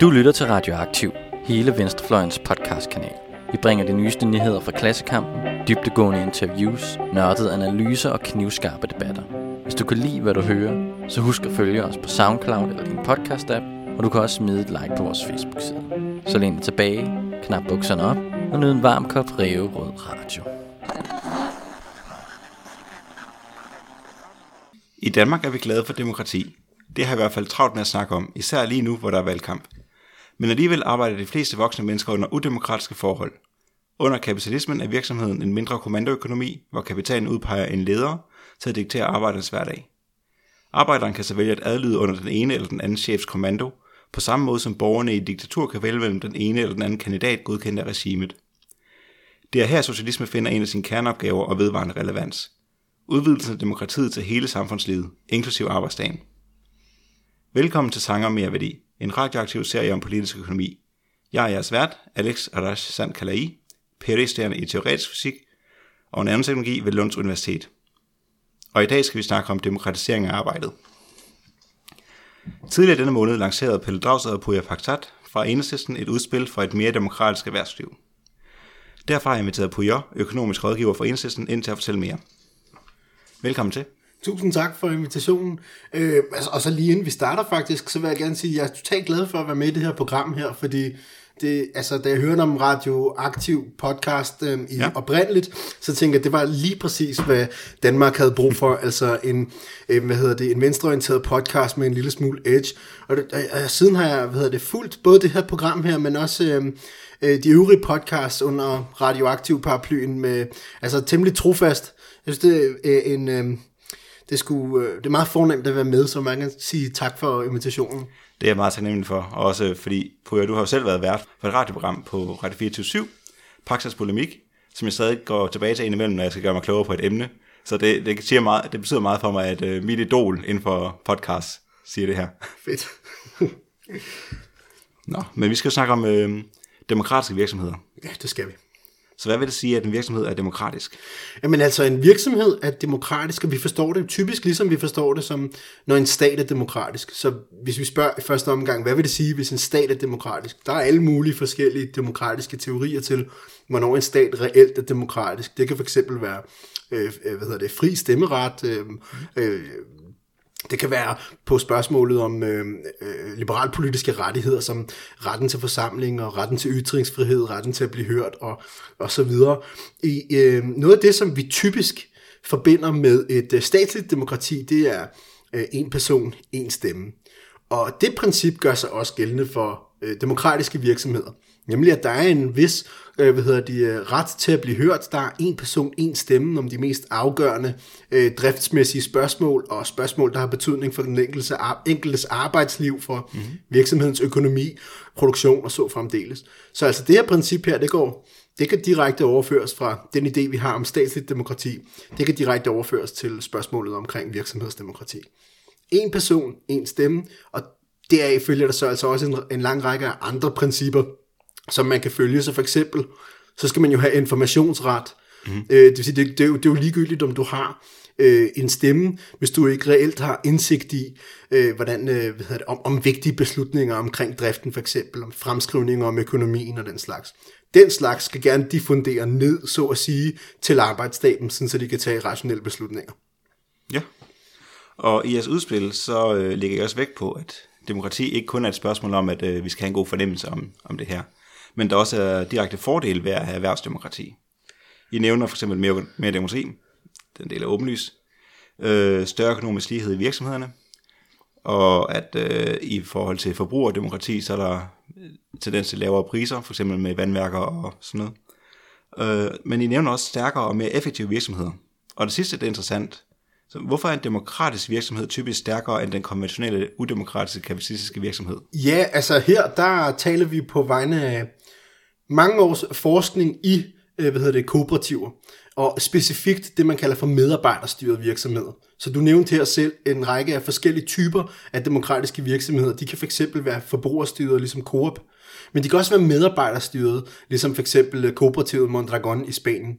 Du lytter til Radioaktiv, hele Venstrefløjens podcastkanal. Vi bringer de nyeste nyheder fra klassekampen, dybtegående interviews, nørdede analyser og knivskarpe debatter. Hvis du kan lide, hvad du hører, så husk at følge os på SoundCloud eller din podcast-app, og du kan også smide et like på vores Facebook-side. Så læn dig tilbage, knap bukserne op og nyd en varm kop Rød Radio. I Danmark er vi glade for demokrati. Det har jeg i hvert fald travlt med at snakke om, især lige nu, hvor der er valgkamp. Men alligevel arbejder de fleste voksne mennesker under udemokratiske forhold. Under kapitalismen er virksomheden en mindre kommandoøkonomi, hvor kapitalen udpeger en leder til at diktere arbejdernes hverdag. Arbejderen kan så vælge at adlyde under den ene eller den anden chefs kommando, på samme måde som borgerne i et diktatur kan vælge mellem den ene eller den anden kandidat godkendt af regimet. Det er her socialisme finder en af sine kerneopgaver og vedvarende relevans. Udvidelsen af demokratiet til hele samfundslivet, inklusiv arbejdsdagen. Velkommen til Sanger Mere Værdi, en radioaktiv serie om politisk økonomi. Jeg er jeres vært, Alex Arash Sand PhD-studerende i teoretisk fysik og nanoteknologi ved Lunds Universitet. Og i dag skal vi snakke om demokratisering af arbejdet. Tidligere denne måned lancerede Pelle Dragsted og Puja Faktat fra Enhedslisten et udspil for et mere demokratisk erhvervsliv. Derfor har jeg inviteret Puja, økonomisk rådgiver for Enhedslisten, ind til at fortælle mere. Velkommen til. Tusind tak for invitationen. Øh, altså, og så lige inden vi starter faktisk, så vil jeg gerne sige, at jeg er totalt glad for at være med i det her program her, fordi det, altså, da jeg hørte om radioaktiv podcast øh, i ja. oprindeligt, så tænkte jeg, at det var lige præcis, hvad Danmark havde brug for. Altså en, øh, hvad hedder det, en venstreorienteret podcast med en lille smule edge. Og, det, og, og siden har jeg hvad hedder det, fulgt både det her program her, men også... Øh, øh, de øvrige podcasts under radioaktiv paraplyen med, altså temmelig trofast. Jeg synes, det er en, øh, det, skulle, øh, det er meget fornemt at være med, så man kan sige tak for invitationen. Det er jeg meget taknemmelig for, og også fordi, Puja, du har jo selv været vært for et radioprogram på Radio 24 Praxis Polemik, som jeg stadig går tilbage til indimellem, når jeg skal gøre mig klogere på et emne. Så det, det, siger meget, det betyder meget for mig, at uh, mit idol inden for podcast siger det her. Fedt. Nå, men vi skal snakke om øh, demokratiske virksomheder. Ja, det skal vi. Så hvad vil det sige, at en virksomhed er demokratisk? Jamen altså, en virksomhed er demokratisk, og vi forstår det typisk ligesom vi forstår det som, når en stat er demokratisk. Så hvis vi spørger i første omgang, hvad vil det sige, hvis en stat er demokratisk? Der er alle mulige forskellige demokratiske teorier til, hvornår en stat reelt er demokratisk. Det kan fx være øh, øh, hvad hedder det, fri stemmeret, øh, øh, det kan være på spørgsmålet om øh, øh, liberalpolitiske rettigheder, som retten til forsamling og retten til ytringsfrihed, retten til at blive hørt og, og så videre. I, øh, noget af det, som vi typisk forbinder med et øh, statsligt demokrati, det er øh, en person, en stemme. Og det princip gør sig også gældende for øh, demokratiske virksomheder. Nemlig at der er en vis øh, hvad hedder de, øh, ret til at blive hørt. Der er en person, en stemme om de mest afgørende øh, driftsmæssige spørgsmål, og spørgsmål, der har betydning for den enkeltes, enkeltes arbejdsliv, for mm-hmm. virksomhedens økonomi, produktion og så fremdeles. Så altså det her princip her, det går det kan direkte overføres fra den idé, vi har om statsligt demokrati. Det kan direkte overføres til spørgsmålet omkring virksomhedsdemokrati. En person, en stemme, og deraf følger der så altså også en, en lang række af andre principper, som man kan følge. Så for eksempel, så skal man jo have informationsret. Mm. Øh, det, vil sige, det, det, er jo, det er jo ligegyldigt, om du har øh, en stemme, hvis du ikke reelt har indsigt i, øh, hvordan, øh, hvad hedder det, om, om vigtige beslutninger omkring driften for eksempel, om fremskrivninger om økonomien og den slags. Den slags skal gerne diffundere ned, så at sige, til arbejdsstaben, så de kan tage rationelle beslutninger. Ja, og i jeres udspil, så øh, lægger jeg også vægt på, at demokrati ikke kun er et spørgsmål om, at øh, vi skal have en god fornemmelse om, om det her men der også er direkte fordel ved at have erhvervsdemokrati. I nævner for eksempel mere, mere demokrati, den del er åbenlys, øh, større økonomisk lighed i virksomhederne, og at øh, i forhold til forbrugerdemokrati, så er der øh, tendens til lavere priser, for eksempel med vandværker og sådan noget. Øh, men I nævner også stærkere og mere effektive virksomheder. Og det sidste det er interessant. Så hvorfor er en demokratisk virksomhed typisk stærkere end den konventionelle, udemokratiske, kapitalistiske virksomhed? Ja, altså her, der taler vi på vegne af mange års forskning i øh, hvad hedder det, kooperativer, og specifikt det, man kalder for medarbejderstyret virksomheder. Så du nævnte her selv en række af forskellige typer af demokratiske virksomheder. De kan fx være forbrugerstyrede, ligesom Coop, men de kan også være medarbejderstyrede, ligesom f.eks. Øh, kooperativet Mondragon i Spanien.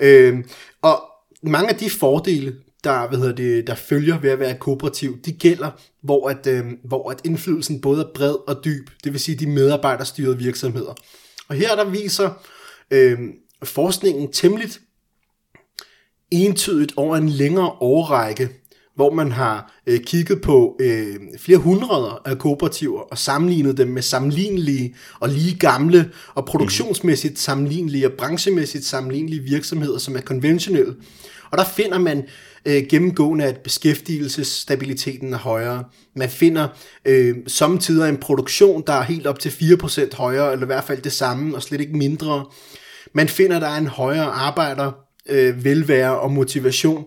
Øh, og mange af de fordele, der, hvad hedder det, der følger ved at være et kooperativ, de gælder, hvor at, øh, hvor at indflydelsen både er bred og dyb, det vil sige de medarbejderstyrede virksomheder. Og her der viser øh, forskningen temmelig entydigt over en længere årrække, hvor man har øh, kigget på øh, flere hundrede af kooperativer og sammenlignet dem med sammenlignelige og lige gamle og produktionsmæssigt sammenlignelige og branchemæssigt sammenlignelige virksomheder, som er konventionelle. Og der finder man øh, gennemgående, at beskæftigelsesstabiliteten er højere. Man finder øh, samtidig en produktion, der er helt op til 4% højere, eller i hvert fald det samme, og slet ikke mindre. Man finder, der er en højere arbejder øh, velvære og motivation.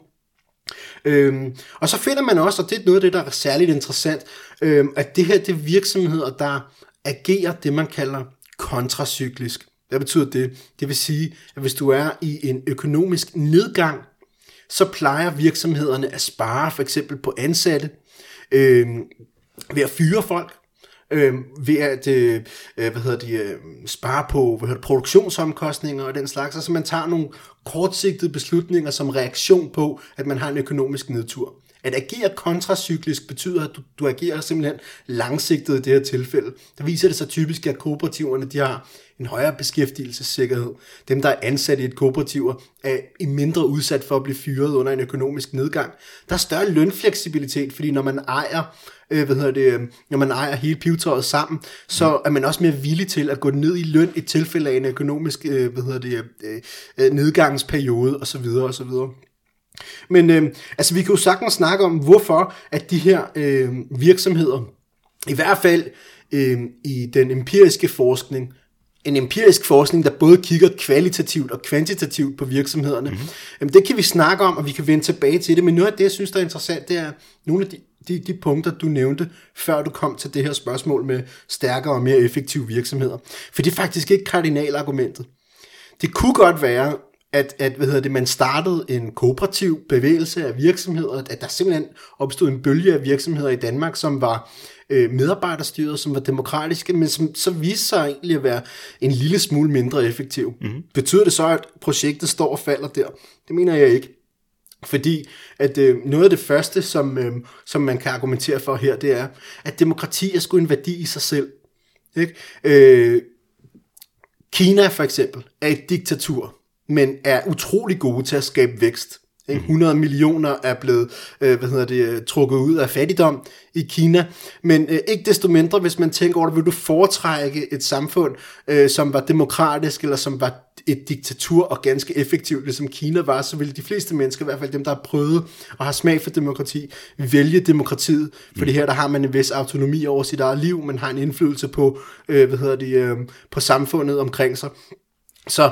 Øhm, og så finder man også, og det er noget af det, der er særligt interessant, øhm, at det her det er virksomheder, der agerer det, man kalder kontracyklisk. Hvad betyder det? Det vil sige, at hvis du er i en økonomisk nedgang, så plejer virksomhederne at spare for eksempel på ansatte, øh, ved at fyre folk, øh, ved at øh, øh hvad hedder de, øh, spare på hvad hedder det, produktionsomkostninger og den slags. Altså man tager nogle kortsigtede beslutninger som reaktion på, at man har en økonomisk nedtur. At agere kontracyklisk betyder, at du, du agerer simpelthen langsigtet i det her tilfælde. Der viser det sig typisk, at kooperativerne de har en højere beskæftigelsessikkerhed. Dem, der er ansat i et kooperativ, er i mindre udsat for at blive fyret under en økonomisk nedgang. Der er større lønfleksibilitet, fordi når man ejer øh, hvad hedder det, øh, når man ejer hele pivetøjet sammen, så er man også mere villig til at gå ned i løn i tilfælde af en økonomisk øh, hvad hedder det, øh, øh, nedgangsperiode osv. osv. Men øh, altså, vi kan jo sagtens snakke om, hvorfor at de her øh, virksomheder, i hvert fald øh, i den empiriske forskning, en empirisk forskning, der både kigger kvalitativt og kvantitativt på virksomhederne. Mm-hmm. Jamen, det kan vi snakke om, og vi kan vende tilbage til det, men noget af det, jeg synes, der er interessant, det er nogle af de, de, de punkter, du nævnte, før du kom til det her spørgsmål med stærkere og mere effektive virksomheder. For det er faktisk ikke kardinalargumentet. Det kunne godt være, at, at hvad hedder det, man startede en kooperativ bevægelse af virksomheder, at der simpelthen opstod en bølge af virksomheder i Danmark, som var øh, medarbejderstyret, som var demokratiske, men som så viste sig egentlig at være en lille smule mindre effektiv. Mm-hmm. Betyder det så, at projektet står og falder der? Det mener jeg ikke. Fordi at øh, noget af det første, som, øh, som man kan argumentere for her, det er, at demokrati er sgu en værdi i sig selv. Ikke? Øh, Kina for eksempel er et diktatur, men er utrolig gode til at skabe vækst. 100 millioner er blevet øh, hvad hedder det, trukket ud af fattigdom i Kina. Men øh, ikke desto mindre, hvis man tænker over det, vil du foretrække et samfund, øh, som var demokratisk, eller som var et diktatur og ganske effektivt, ligesom Kina var, så vil de fleste mennesker, i hvert fald dem, der har prøvet og har smag for demokrati, vælge demokratiet. Fordi her der har man en vis autonomi over sit eget liv, man har en indflydelse på, øh, hvad hedder det, øh, på samfundet omkring sig. Så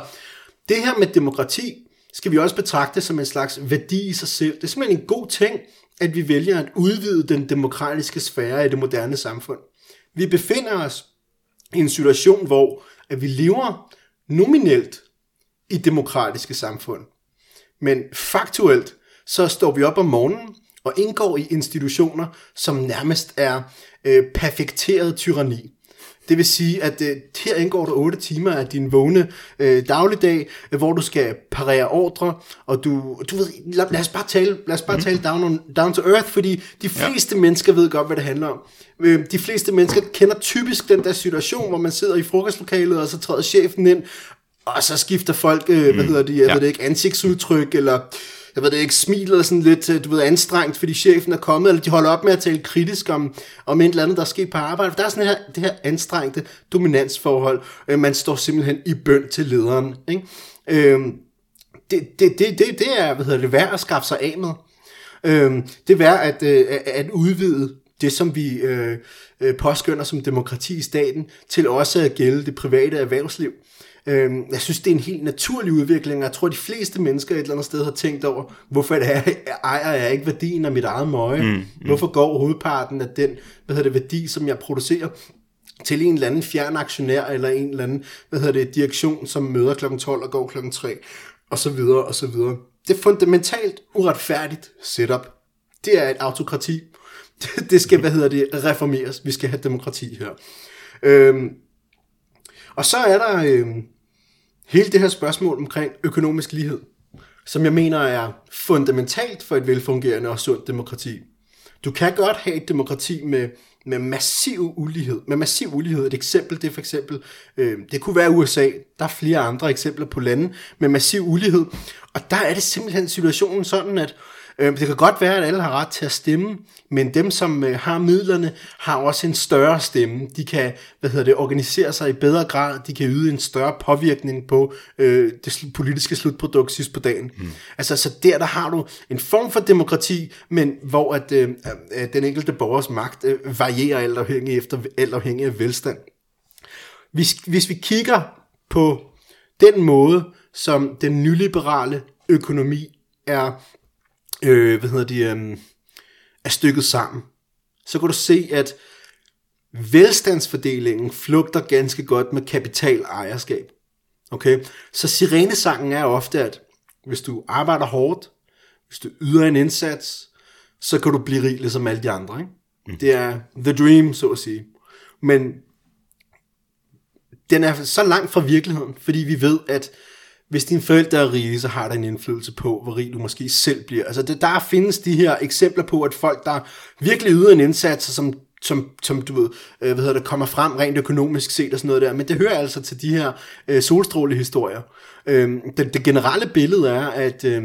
det her med demokrati, skal vi også betragte som en slags værdi i sig selv. Det er simpelthen en god ting, at vi vælger at udvide den demokratiske sfære i det moderne samfund. Vi befinder os i en situation, hvor at vi lever nominelt i demokratiske samfund. Men faktuelt, så står vi op om morgenen og indgår i institutioner, som nærmest er øh, perfekteret tyranni. Det vil sige, at øh, her indgår der 8 timer af din vågne øh, dagligdag, øh, hvor du skal parere ordre, og du, du ved, lad, lad os bare tale, lad os bare mm. tale down, on, down to earth, fordi de fleste ja. mennesker ved godt, hvad det handler om. Øh, de fleste mennesker kender typisk den der situation, hvor man sidder i frokostlokalet, og så træder chefen ind, og så skifter folk, øh, mm. hvad hedder det, jeg ja. ved det ikke, ansigtsudtryk, eller jeg ved det ikke, smiler sådan lidt, øh, du ved, anstrengt, fordi chefen er kommet, eller de holder op med at tale kritisk om, om et eller andet, der er sket på arbejde. Der er sådan her, det her anstrengte dominansforhold. Øh, man står simpelthen i bøn til lederen. Ikke? Øh, det, det, det, det, det er, hvad hedder det, værd at skaffe sig af med. Øh, det er værd at, øh, at udvide det, som vi øh, øh påskynder som demokrati i staten, til også at gælde det private erhvervsliv. Øh, jeg synes, det er en helt naturlig udvikling, og jeg tror, de fleste mennesker et eller andet sted har tænkt over, hvorfor det er, ejer jeg ikke værdien af mit eget møje? Mm, mm. Hvorfor går hovedparten af den hvad hedder det, værdi, som jeg producerer, til en eller anden fjern aktionær, eller en eller anden hvad hedder det, direktion, som møder kl. 12 og går kl. 3, og så videre, og så videre. Det er fundamentalt uretfærdigt setup. Det er et autokrati. Det skal, hvad hedder det, reformeres. Vi skal have demokrati her. Øhm, og så er der øhm, hele det her spørgsmål omkring økonomisk lighed, som jeg mener er fundamentalt for et velfungerende og sundt demokrati. Du kan godt have et demokrati med, med massiv ulighed. Med massiv ulighed. Et eksempel, det er for eksempel, øh, det kunne være USA. Der er flere andre eksempler på lande med massiv ulighed. Og der er det simpelthen situationen sådan, at Øh, det kan godt være, at alle har ret til at stemme, men dem, som øh, har midlerne, har også en større stemme. De kan hvad hedder det, organisere sig i bedre grad, de kan yde en større påvirkning på øh, det politiske slutprodukt sidst på dagen. Mm. Altså, så der, der har du en form for demokrati, men hvor at, øh, den enkelte borgers magt øh, varierer alt afhængig, efter, alt afhængig af velstand. Hvis, hvis vi kigger på den måde, som den nyliberale økonomi er øh, hvad hedder de, øh, er stykket sammen, så kan du se, at velstandsfordelingen flugter ganske godt med kapital ejerskab. Okay? Så sirenesangen er ofte, at hvis du arbejder hårdt, hvis du yder en indsats, så kan du blive rig ligesom alle de andre. Ikke? Mm. Det er the dream, så at sige. Men den er så langt fra virkeligheden, fordi vi ved, at hvis dine forældre er rige, så har det en indflydelse på, hvor rig du måske selv bliver. Altså det, der findes de her eksempler på, at folk, der virkelig yder en indsats, som som, som du ved, øh, hvad hedder det, kommer frem rent økonomisk set og sådan noget der. Men det hører altså til de her øh, solstrålehistorier. Øh, det, det generelle billede er, at øh,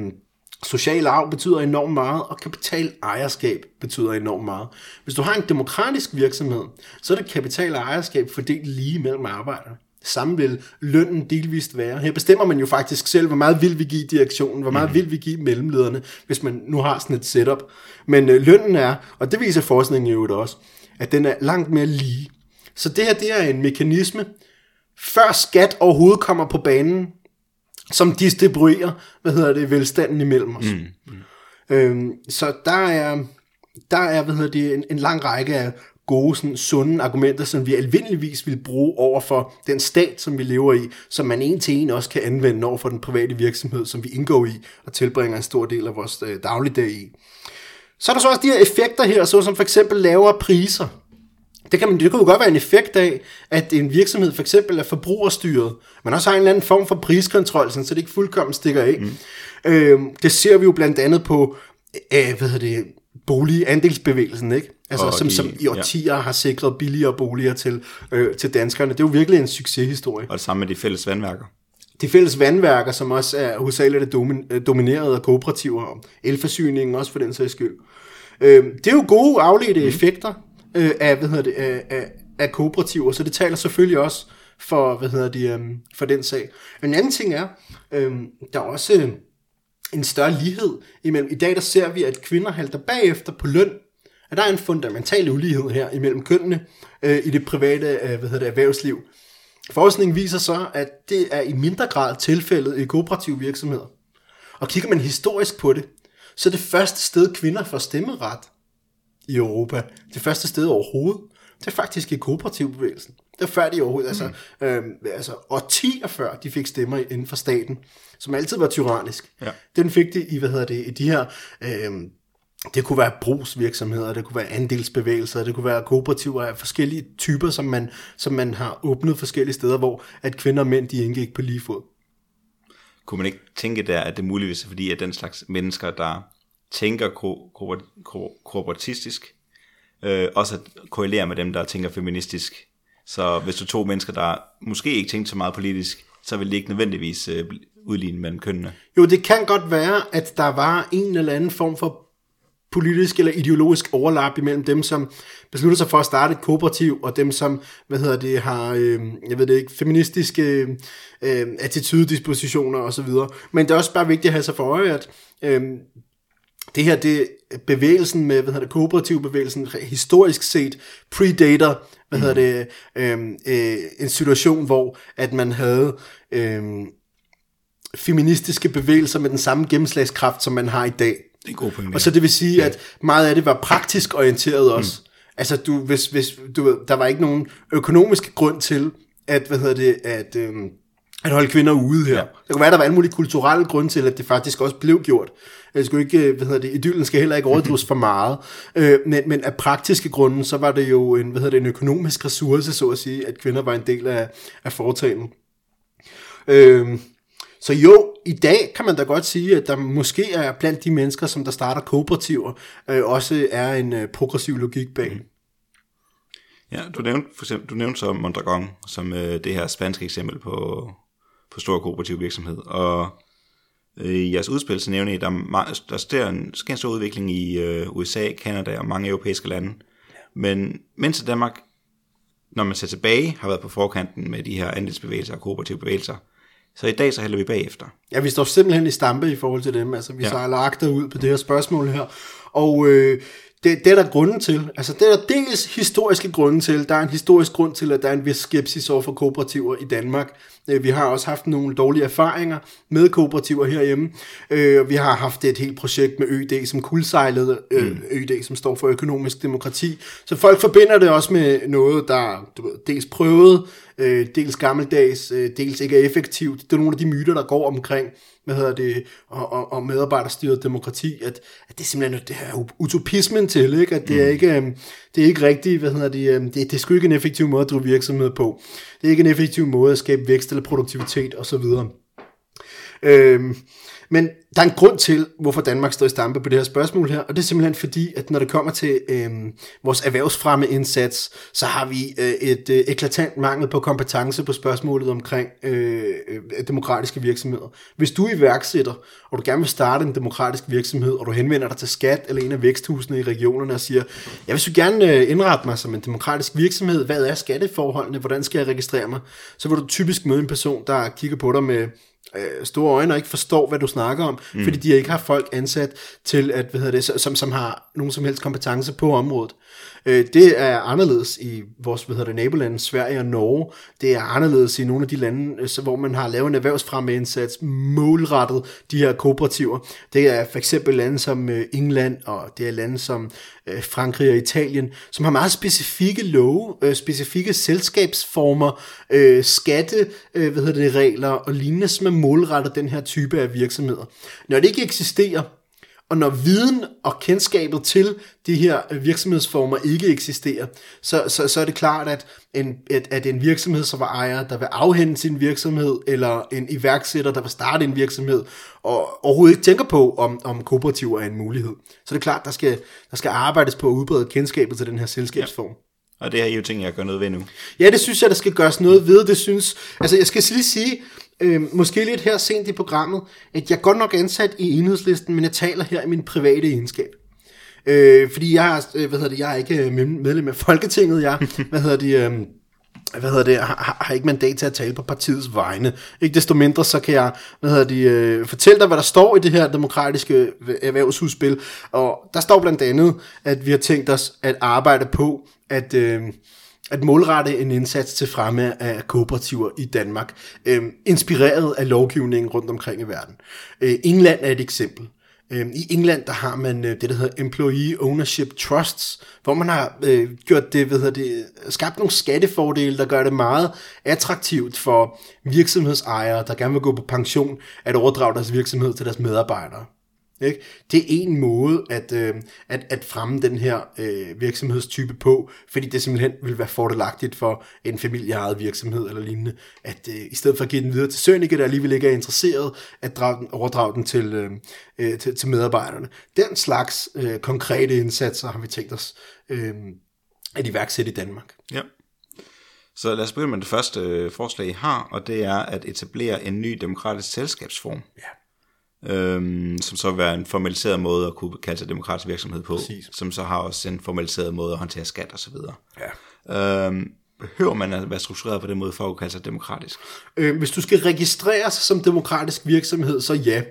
social arv betyder enormt meget, og kapital ejerskab betyder enormt meget. Hvis du har en demokratisk virksomhed, så er det kapital og ejerskab fordelt lige mellem arbejderne samme vil lønnen delvist være. Her bestemmer man jo faktisk selv, hvor meget vil vi give direktionen, hvor meget mm. vil vi give mellemlederne, hvis man nu har sådan et setup. Men øh, lønnen er, og det viser forskningen jo også, at den er langt mere lige. Så det her, det er en mekanisme, før skat overhovedet kommer på banen, som distribuerer, hvad hedder det, velstanden imellem os. Mm. Mm. Øhm, så der er, der er, hvad hedder det, en, en lang række af gode, sådan, sunde argumenter, som vi almindeligvis vil bruge over for den stat, som vi lever i, som man en til en også kan anvende over for den private virksomhed, som vi indgår i og tilbringer en stor del af vores øh, dagligdag i. Så er der så også de her effekter her, så som for eksempel lavere priser. Det kan, man, det kan jo godt være en effekt af, at en virksomhed for eksempel er forbrugerstyret, men også har en eller anden form for priskontrol, så det ikke fuldkommen stikker af. Mm. Øh, det ser vi jo blandt andet på øh, hvad hedder det, boligandelsbevægelsen, ikke? Altså, som, de, som i årtier ja. har sikret billigere boliger til, øh, til danskerne. Det er jo virkelig en succeshistorie. Og det samme med de fælles vandværker. De fælles vandværker, som også er hovedsageligt øh, domineret af kooperativer, og elforsyningen også for den sags skyld. Øh, det er jo gode afledte mm. effekter øh, af, hvad hedder det, af, af, af kooperativer, så det taler selvfølgelig også for, hvad hedder det, øh, for den sag. En anden ting er, øh, der er også en større lighed imellem. I dag der ser vi, at kvinder halter bagefter på løn, at der er en fundamental ulighed her imellem kønnene øh, i det private øh, hvad hedder det, erhvervsliv. Forskningen viser så, at det er i mindre grad tilfældet i kooperative virksomheder. Og kigger man historisk på det, så er det første sted, kvinder får stemmeret i Europa, det første sted overhovedet, det er faktisk i kooperativbevægelsen. Det er før de overhovedet, altså, mm. altså, øh, altså årtier før de fik stemmer inden for staten, som altid var tyrannisk. Ja. Den fik de i, hvad hedder det, i de her, øh, det kunne være brugsvirksomheder, det kunne være andelsbevægelser, det kunne være kooperativer af forskellige typer, som man, som man har åbnet forskellige steder, hvor at kvinder og mænd, de indgik på lige fod. Kunne man ikke tænke der, at det muligvis er fordi, at den slags mennesker, der tænker ko- ko- ko- kooperatistisk, øh, også korrelerer med dem, der tænker feministisk. Så hvis du to mennesker, der måske ikke tænker så meget politisk, så vil det ikke nødvendigvis øh, udligne mellem kønnene. Jo, det kan godt være, at der var en eller anden form for politisk eller ideologisk overlap imellem dem, som beslutter sig for at starte et kooperativ, og dem, som, hvad hedder det, har, øh, jeg ved det ikke, feministiske øh, attitudedispositioner osv. Men det er også bare vigtigt at have sig for øje, at øh, det her, det bevægelsen med, hvad hedder det, kooperativ bevægelsen, historisk set predator, hvad mm. hedder det, øh, øh, en situation, hvor at man havde øh, feministiske bevægelser med den samme gennemslagskraft, som man har i dag. Det er god pointe. Og så det vil sige, ja. at meget af det var praktisk orienteret også. Mm. Altså, du, hvis, hvis, du der var ikke nogen økonomisk grund til, at, hvad hedder det, at, øh, at holde kvinder ude her. Ja. Det kan være, der var alle mulige kulturelle grunde til, at det faktisk også blev gjort. Jeg skulle ikke, øh, hvad hedder det, idyllen skal heller ikke overdrives for meget. Øh, men, men af praktiske grunde, så var det jo en, hvad hedder det, en økonomisk ressource, så at sige, at kvinder var en del af, af foretagen. Øh, Så jo, i dag kan man da godt sige, at der måske er blandt de mennesker, som der starter kooperativer, øh, også er en øh, progressiv logik bag. Mm. Ja, du nævnte for eksempel, du nævnte så Mondragon som øh, det her spanske eksempel på, på stor kooperativ virksomhed, og øh, i jeres udspil så nævner I, at der, der, der sker en, sker en stor udvikling i øh, USA, Kanada og mange europæiske lande, men mens Danmark, når man ser tilbage, har været på forkanten med de her andelsbevægelser og kooperative bevægelser, så i dag så hælder vi bagefter. Ja, vi står simpelthen i stampe i forhold til dem. Altså, vi ja. sejler agter ud på det her spørgsmål her. Og øh, det, det er der grunden til. Altså, det er der dels historiske grunde til. Der er en historisk grund til, at der er en vis skepsis over for kooperativer i Danmark. Øh, vi har også haft nogle dårlige erfaringer med kooperativer herhjemme. Øh, vi har haft et helt projekt med ØD, som kuldsejlede. Øh, mm. ØD, som står for økonomisk demokrati. Så folk forbinder det også med noget, der du ved, dels prøvet, dels gammeldags, dels ikke er effektivt. Det er nogle af de myter, der går omkring hvad hedder det, og, og, og medarbejderstyret demokrati, at, at det er simpelthen det her utopismen til, ikke? at det er mm. ikke, øhm, det er ikke rigtigt, hvad hedder det, øhm, det, det er sgu ikke en effektiv måde at drive virksomhed på. Det er ikke en effektiv måde at skabe vækst eller produktivitet osv. Øhm, men der er en grund til, hvorfor Danmark står i stampe på det her spørgsmål her, og det er simpelthen fordi, at når det kommer til øh, vores erhvervsfremme indsats, så har vi øh, et øh, eklatant mangel på kompetence på spørgsmålet omkring øh, øh, demokratiske virksomheder. Hvis du er iværksætter, og du gerne vil starte en demokratisk virksomhed, og du henvender dig til skat eller en af væksthusene i regionerne og siger, jeg vil så gerne øh, indrette mig som en demokratisk virksomhed, hvad er skatteforholdene, hvordan skal jeg registrere mig, så vil du typisk møde en person, der kigger på dig med øh, store øjne og ikke forstår, hvad du snakker om, mm. fordi de ikke har folk ansat til, at, hvad hedder det, som, som har nogen som helst kompetence på området. Øh, det er anderledes i vores hvad hedder det, nabolande, Sverige og Norge. Det er anderledes i nogle af de lande, øh, så, hvor man har lavet en erhvervsfremmeindsats målrettet de her kooperativer. Det er for eksempel lande som øh, England, og det er lande som øh, Frankrig og Italien, som har meget specifikke love, øh, specifikke selskabsformer, øh, skatte, øh, hvad hedder det, regler og lignende, som er målrettet den her type af virksomheder. Når det ikke eksisterer, og når viden og kendskabet til de her øh, virksomhedsformer ikke eksisterer, så, så, så er det klart, at en, at, at en virksomhedsejer, der vil afhænde sin virksomhed, eller en iværksætter, der vil starte en virksomhed, og overhovedet ikke tænker på, om, om kooperativer er en mulighed. Så det er klart, der skal, der skal arbejdes på at udbrede kendskabet til den her selskabsform. Ja. Og det er jo ting, jeg gør noget ved nu. Ja, det synes jeg, der skal gøres noget ved. Det synes, altså jeg skal lige sige, øh, måske lidt her sent i programmet, at jeg er godt nok ansat i enhedslisten, men jeg taler her i min private egenskab. Øh, fordi jeg er, øh, hvad hedder det, jeg er ikke øh, medlem af Folketinget, jeg, hvad hedder det, øh, hvad hedder det, har, har ikke mandat til at tale på partiets vegne. Ikke desto mindre, så kan jeg hvad hedder det, øh, fortælle dig, hvad der står i det her demokratiske erhvervshusspil. Og der står blandt andet, at vi har tænkt os at arbejde på, at, øh, at målrette en indsats til fremme af kooperativer i Danmark, øh, inspireret af lovgivningen rundt omkring i verden. Øh, England er et eksempel. Øh, I England der har man øh, det, der hedder Employee Ownership Trusts, hvor man har øh, gjort det, hvad hedder det, skabt nogle skattefordele, der gør det meget attraktivt for virksomhedsejere, der gerne vil gå på pension, at overdrage deres virksomhed til deres medarbejdere. Ikke? Det er en måde at, øh, at, at fremme den her øh, virksomhedstype på, fordi det simpelthen vil være fordelagtigt for en familieejet virksomhed eller lignende, at øh, i stedet for at give den videre til Sønneke, der alligevel ikke er interesseret, at drage den, overdrage den til, øh, øh, til, til medarbejderne. Den slags øh, konkrete indsatser har vi tænkt os øh, at iværksætte i Danmark. Ja. Så lad os begynde med det første øh, forslag, I har, og det er at etablere en ny demokratisk selskabsform. Ja øhm, som så vil være en formaliseret måde at kunne kalde sig demokratisk virksomhed på, Præcis. som så har også en formaliseret måde at håndtere skat og så videre. Ja. Øhm, behøver man at være struktureret på den måde for at kunne kalde sig demokratisk? Øh, hvis du skal registrere sig som demokratisk virksomhed, så ja.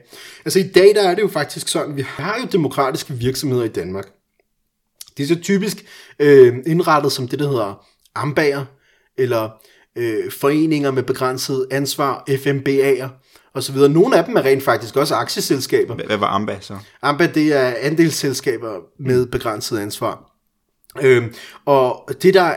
Altså i dag der er det jo faktisk sådan, vi har jo demokratiske virksomheder i Danmark. De er så typisk øh, indrettet som det, der hedder ambager, eller øh, foreninger med begrænset ansvar, FMBA'er og så videre. Nogle af dem er rent faktisk også aktieselskaber. Hvad var AMBA så? AMBA, det er andelsselskaber med begrænset ansvar. Øhm, og det der,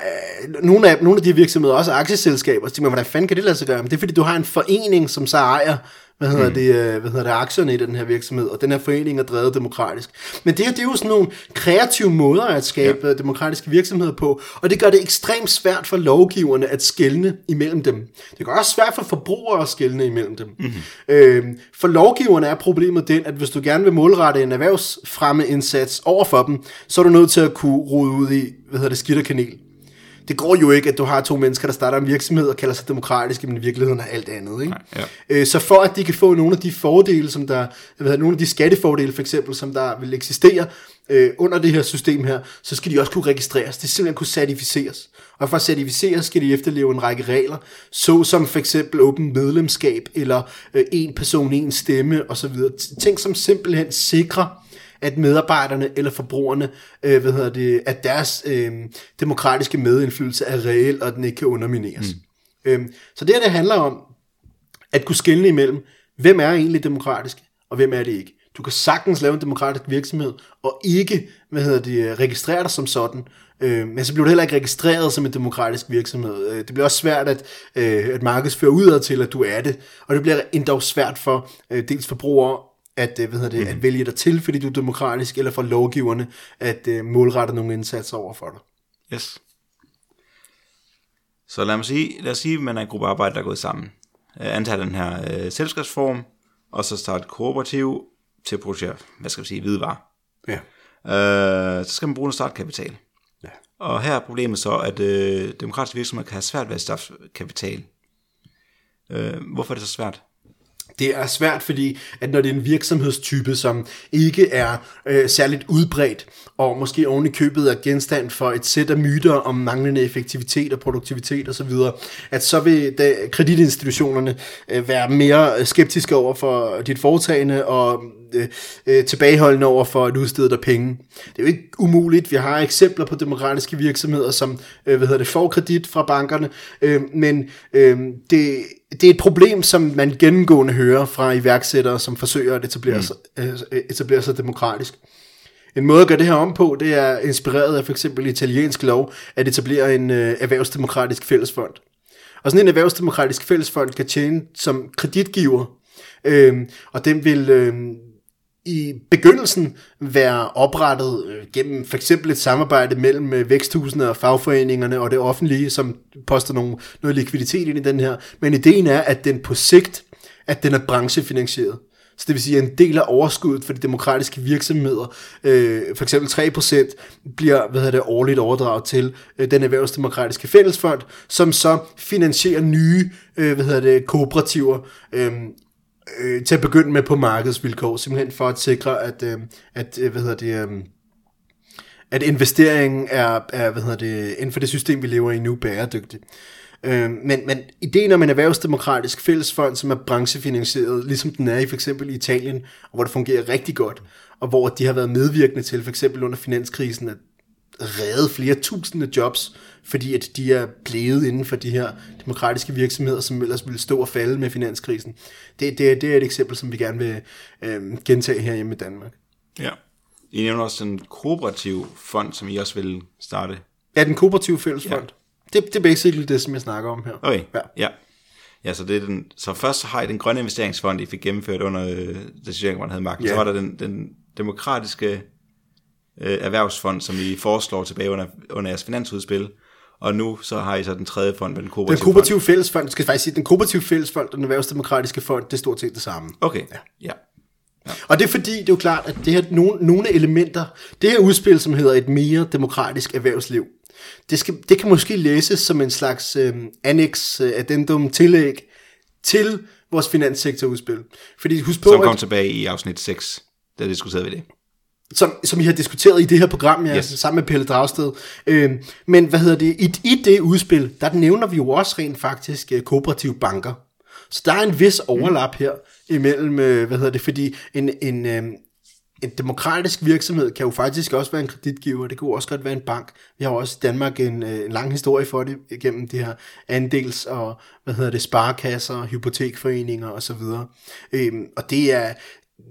nogle af, nogle af de virksomheder, også aktieselskaber, så tænker man, hvordan fanden kan det lade sig gøre? Men det er fordi, du har en forening, som så ejer hvad hedder, mm. det, øh, hvad hedder det, aktierne i den her virksomhed, og den her forening er drevet demokratisk. Men det her, det er jo sådan nogle kreative måder at skabe ja. demokratiske virksomheder på, og det gør det ekstremt svært for lovgiverne at skelne imellem dem. Det gør også svært for forbrugere at skelne imellem dem. Mm-hmm. Øh, for lovgiverne er problemet den, at hvis du gerne vil målrette en erhvervsfremmeindsats over for dem, så er du nødt til at kunne rode ud i, hvad hedder det, skidt og kanel det går jo ikke, at du har to mennesker, der starter en virksomhed og kalder sig demokratiske, men i virkeligheden er alt andet. Ikke? Nej, ja. øh, så for at de kan få nogle af de fordele, som der, ved, nogle af de skattefordele for eksempel, som der vil eksistere øh, under det her system her, så skal de også kunne registreres. Det simpelthen kunne certificeres. Og for at certificeres skal de efterleve en række regler, såsom for eksempel åben medlemskab, eller øh, en person, en stemme osv. Ting, som simpelthen sikrer, at medarbejderne eller forbrugerne, øh, hvad hedder det, at deres øh, demokratiske medindflydelse er reel, og den ikke kan undermineres. Mm. Øh, så det her, det handler om at kunne skelne imellem, hvem er egentlig demokratisk, og hvem er det ikke. Du kan sagtens lave en demokratisk virksomhed, og ikke, hvad hedder det, registrere dig som sådan, øh, men så bliver du heller ikke registreret som en demokratisk virksomhed. Øh, det bliver også svært at, øh, at markedsføre udad til, at du er det, og det bliver endda svært for øh, dels forbrugere at, øh, hvad hedder det, mm. at vælge dig til, fordi du er demokratisk, eller for lovgiverne at uh, målrette nogle indsatser over for dig. Yes. Så lad, mig sige, lad os sige, at man er en gruppe arbejde, der er gået sammen. Uh, antage den her uh, selskabsform, og så starte kooperativ til at producere, hvad skal vi sige, hvidevarer. Ja. Uh, så skal man bruge en startkapital. Ja. Og her er problemet så, at uh, demokratiske virksomheder kan have svært ved at starte kapital. Uh, hvorfor er det så svært? Det er svært, fordi at når det er en virksomhedstype, som ikke er øh, særligt udbredt, og måske oven i købet er genstand for et sæt af myter om manglende effektivitet og produktivitet osv., at så vil da, kreditinstitutionerne øh, være mere skeptiske over for dit foretagende og øh, øh, tilbageholdende over for at udstede der penge. Det er jo ikke umuligt. Vi har eksempler på demokratiske virksomheder, som øh, hvad hedder det, får kredit fra bankerne, øh, men øh, det det er et problem, som man gennemgående hører fra iværksættere, som forsøger at etablere, mm. sig, øh, etablere sig demokratisk. En måde at gøre det her om på, det er inspireret af for eksempel italiensk lov, at etablere en øh, erhvervsdemokratisk fællesfond. Og sådan en erhvervsdemokratisk fællesfond kan tjene som kreditgiver, øh, og den vil øh, i begyndelsen være oprettet øh, gennem for eksempel et samarbejde mellem øh, væksthusene og fagforeningerne og det offentlige, som poster nogle, noget likviditet ind i den her. Men ideen er, at den på sigt, at den er branchefinansieret. Så det vil sige, at en del af overskuddet for de demokratiske virksomheder, øh, for eksempel 3%, bliver hvad hedder det, årligt overdraget til øh, den erhvervsdemokratiske fællesfond, som så finansierer nye øh, hvad hedder det, kooperativer, øh, øh, til at begynde med på markedsvilkår, simpelthen for at sikre, at, øh, at øh, hvad hedder det, øh, at investeringen er, er hvad hedder det, inden for det system, vi lever i nu, bæredygtig. Øh, men, men ideen om en erhvervsdemokratisk fællesfond, som er branchefinansieret, ligesom den er i for eksempel i Italien, og hvor det fungerer rigtig godt, og hvor de har været medvirkende til, for eksempel under finanskrisen, at redde flere tusinde jobs, fordi at de er blevet inden for de her demokratiske virksomheder, som ellers ville stå og falde med finanskrisen. Det, det, det er et eksempel, som vi gerne vil øh, gentage her hjemme i Danmark. Ja. I nævner også en kooperativ fond, som I også vil starte. Ja, den kooperative fællesfond. Ja. Det, det er basically det, som jeg snakker om her. Okay, ja. ja. Ja, så, det er den, så først har I den grønne investeringsfond, I fik gennemført under øh, det Socialdemokraterne havde magten. Ja. Så var der den, den demokratiske øh, erhvervsfond, som I foreslår tilbage under, under jeres finansudspil. Og nu så har I så den tredje fond med den kooperative Den kooperative fond. fællesfond, skal faktisk sige, den kooperative fællesfond og den erhvervsdemokratiske fond, det er stort set det samme. Okay, ja. ja. Ja. Og det er fordi, det er jo klart, at det her, nogle, nogle elementer, det her udspil, som hedder et mere demokratisk erhvervsliv, det, skal, det kan måske læses som en slags øh, annex, øh, addendum, tillæg til vores finanssektorudspil. Fordi husk på, som kom at, tilbage i afsnit 6, der diskuterede vi det som, som I har diskuteret i det her program, ja, yes. sammen med Pelle Dragsted. Øh, men hvad hedder det, i, i det udspil, der nævner vi jo også rent faktisk øh, kooperative banker. Så der er en vis overlap her imellem, øh, hvad hedder det, fordi en, en, øh, en demokratisk virksomhed kan jo faktisk også være en kreditgiver, det kunne også godt være en bank. Vi har også i Danmark en, øh, en lang historie for det, gennem de her andels- og hvad hedder det, sparekasser, hypotekforeninger osv. Øhm, og det er,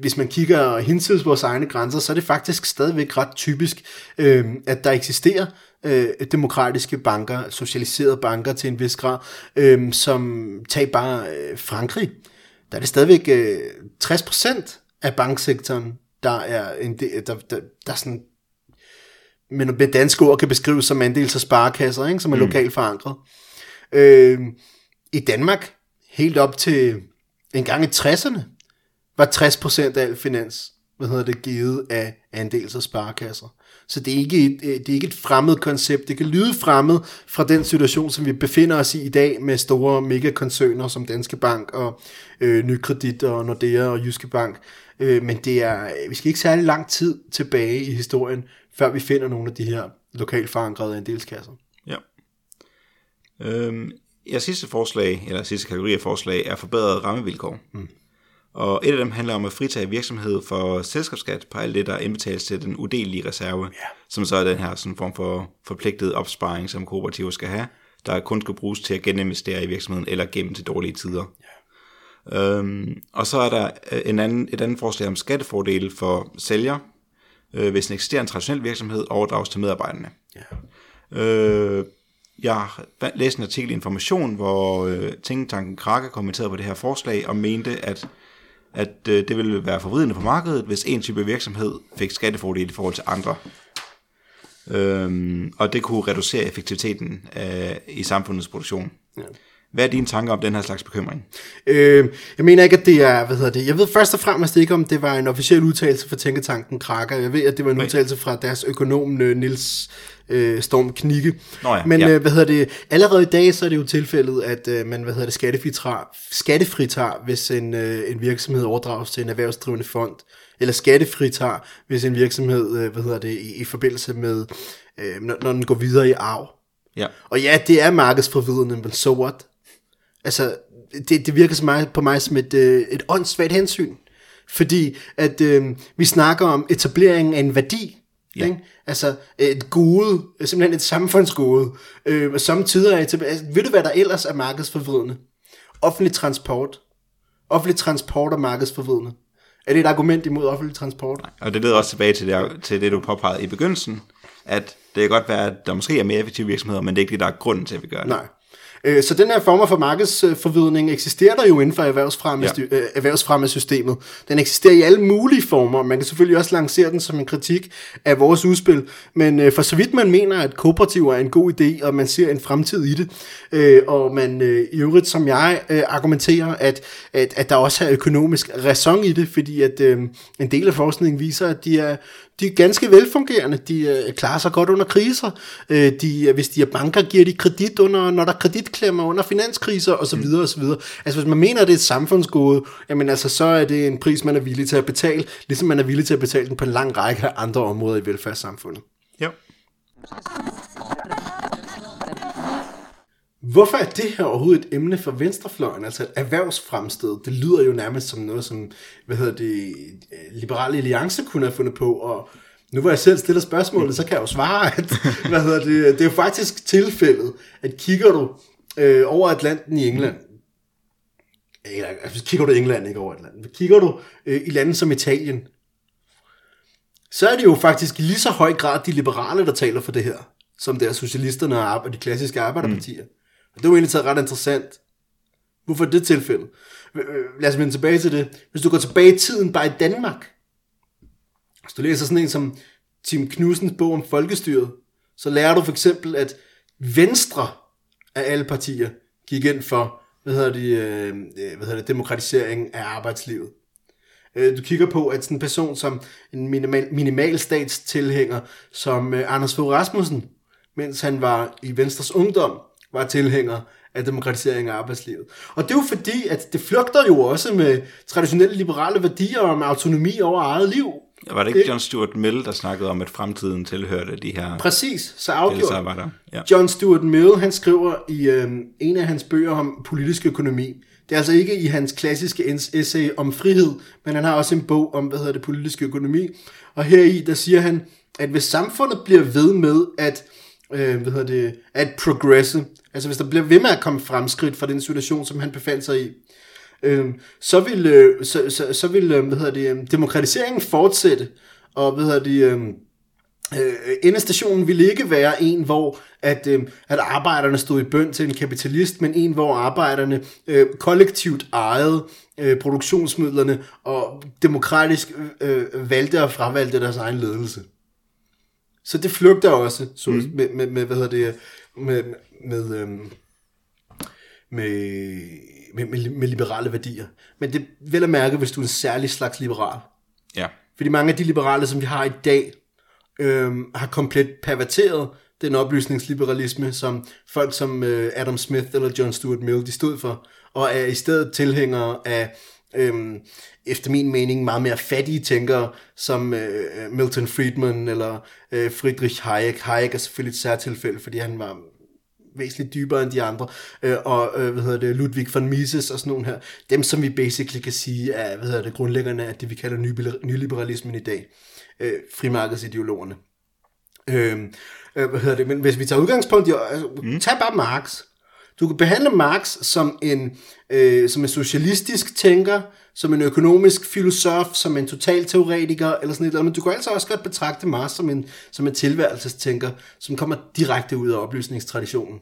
hvis man kigger hinsides vores egne grænser, så er det faktisk stadigvæk ret typisk, øh, at der eksisterer øh, demokratiske banker, socialiserede banker til en vis grad, øh, som tager bare øh, Frankrig. der er det stadigvæk øh, 60% af banksektoren, der er, en del, der, der, der er sådan, men med danske ord kan beskrives som andels af sparekasser, ikke? som er mm. lokalt forankret. Øh, I Danmark, helt op til en gang i 60'erne, var 60% af al finans, hvad hedder det, givet af andels af sparekasser. Så det er, ikke et, øh, det er ikke et fremmed koncept. Det kan lyde fremmed fra den situation, som vi befinder os i i dag med store megakoncerner som Danske Bank og øh, Nykredit og Nordea og Jyske Bank. Øh, men det er, vi skal ikke særlig lang tid tilbage i historien, før vi finder nogle af de her lokalt forankrede andelskasser. Ja. Øhm, ja, sidste forslag, eller sidste kategori af forslag, er forbedrede rammevilkår. Mm. Og et af dem handler om at fritage virksomhed for selskabsskat på alt det, der indbetales til den udelelige reserve, ja. som så er den her sådan form for forpligtet opsparing, som kooperativer skal have, der kun skal bruges til at geninvestere i virksomheden eller gemme til dårlige tider. Ja. Øhm, og så er der øh, en anden, et andet forslag om skattefordele for sælger, øh, hvis en eksisterende traditionel virksomhed overdrages til medarbejderne. Ja. Øh, jeg har læst en artikel i Information, hvor øh, Tænketanken Krake kommenterede på det her forslag og mente, at at øh, det ville være forvridende på markedet, hvis en type virksomhed fik skattefordele i forhold til andre. Øhm, og det kunne reducere effektiviteten øh, i samfundets produktion. Ja. Hvad er dine tanker om den her slags bekymring? Øh, jeg mener ikke, at det er, hvad hedder det, jeg ved først og fremmest ikke, om det var en officiel udtalelse fra Tænketanken Krakker. Jeg ved, at det var en Nej. udtalelse fra deres økonom øh, Nils øh, Storm Knigge. Nå ja, Men ja. Øh, hvad hedder det, allerede i dag så er det jo tilfældet, at øh, man hvad hedder det, skattefritar, skattefritar, hvis en, øh, en virksomhed overdrages til en erhvervsdrivende fond, eller skattefritar, hvis en virksomhed, øh, hvad hedder det, i, i forbindelse med, øh, når, når den går videre i arv. Ja. Og ja, det er markedsforvidende, men so what? Altså, det, det virker så meget på mig som et, øh, et åndssvagt hensyn. Fordi at øh, vi snakker om etableringen af en værdi. Ja. Ikke? Altså et gode, simpelthen et samfundsgode. Øh, samtidig er altså, ved du hvad der ellers er markedsforvridende? Offentlig transport. Offentlig transport er markedsforvridende. Er det et argument imod offentlig transport? Nej, og det leder også tilbage til det, til det, du påpegede i begyndelsen, at det kan godt være, at der måske er mere effektive virksomheder, men det er ikke det, der er grunden til, at vi gør det. Nej. Øh, så den her form for markedsforvidning eksisterer der jo inden for erhvervsfremmesystemet. Ja. Den eksisterer i alle mulige former. Man kan selvfølgelig også lancere den som en kritik af vores udspil. Men øh, for så vidt man mener, at kooperativer er en god idé, og man ser en fremtid i det, øh, og man i øvrigt, som jeg argumenterer, at, at, at der også er økonomisk ræson i det, fordi at en del af forskningen viser, at de er, de er ganske velfungerende, de øh, klarer sig godt under kriser, øh, de, øh, hvis de er banker, giver de kredit, under, når der er kreditklemmer under finanskriser osv. Mm. osv. Altså hvis man mener, at det er et samfundsgode, jamen altså så er det en pris, man er villig til at betale, ligesom man er villig til at betale den på en lang række andre områder i velfærdssamfundet. Ja. Hvorfor er det her overhovedet et emne for venstrefløjen, altså et erhvervsfremsted? Det lyder jo nærmest som noget, som hvad hedder det, Liberale Alliance kunne have fundet på, og nu hvor jeg selv stiller spørgsmålet, så kan jeg jo svare, at hvad hedder det, det er jo faktisk tilfældet, at kigger du øh, over Atlanten i England, eller altså, kigger du England, ikke over Atlanten, kigger du øh, i lande som Italien, så er det jo faktisk i lige så høj grad de liberale, der taler for det her, som det er socialisterne og de klassiske arbejderpartier. Mm. Og det var egentlig ret interessant. Hvorfor det tilfælde? Øh, øh, lad os vende tilbage til det. Hvis du går tilbage i tiden bare i Danmark, hvis du læser sådan en som Tim Knudsens bog om folkestyret, så lærer du for eksempel, at Venstre af alle partier gik ind for, hvad hedder det, øh, hvad hedder det demokratisering af arbejdslivet. Øh, du kigger på, at sådan en person som en minimal, minimalstatstilhænger, som øh, Anders Fogh Rasmussen, mens han var i Venstres ungdom, var tilhænger af demokratisering af arbejdslivet. Og det er jo fordi, at det flugter jo også med traditionelle liberale værdier om autonomi over eget liv. Var det ikke John Stuart Mill, der snakkede om, at fremtiden tilhørte de her Præcis, så afgjort. Ja. John Stuart Mill, han skriver i øh, en af hans bøger om politisk økonomi. Det er altså ikke i hans klassiske essay om frihed, men han har også en bog om, hvad hedder det, politisk økonomi. Og heri, der siger han, at hvis samfundet bliver ved med at, øh, hvad hedder det, at progresse, Altså hvis der bliver ved med at komme fremskridt fra den situation, som han befandt sig i, øh, så vil, øh, så, så, så vil øh, hvad hedder det, øh, demokratiseringen fortsætte, og hvad hedder det, øh, Øh, endestationen ville ikke være en, hvor at, øh, at arbejderne stod i bøn til en kapitalist, men en, hvor arbejderne øh, kollektivt ejede øh, produktionsmidlerne og demokratisk øh, valgte og fravalgte deres egen ledelse. Så det flugter også så, mm. med, med, med, hvad hedder det, med, med, øh, med, med, med, med liberale værdier. Men det vil at mærke, hvis du er en særlig slags liberal. Ja. Fordi mange af de liberale, som vi har i dag, øh, har komplet perverteret den oplysningsliberalisme, som folk som øh, Adam Smith eller John Stuart Mill, de stod for, og er i stedet tilhængere af, øh, efter min mening, meget mere fattige tænkere, som øh, Milton Friedman eller øh, Friedrich Hayek. Hayek er selvfølgelig et særtilfælde, fordi han var væsentligt dybere end de andre, øh, og øh, hvad hedder det, Ludwig von Mises og sådan nogle her, dem som vi basically kan sige er, hvad hedder det, grundlæggerne af det, vi kalder nyliberalismen i dag, øh, frimarkedsideologerne. Øh, øh, hvad hedder det, men hvis vi tager udgangspunkt i, altså, mm. tag bare Marx, du kan behandle Marx som en, øh, som en socialistisk tænker, som en økonomisk filosof, som en totalteoretiker, eller sådan noget, men du kan altså også godt betragte Marx som en, som en tilværelsestænker, som kommer direkte ud af oplysningstraditionen.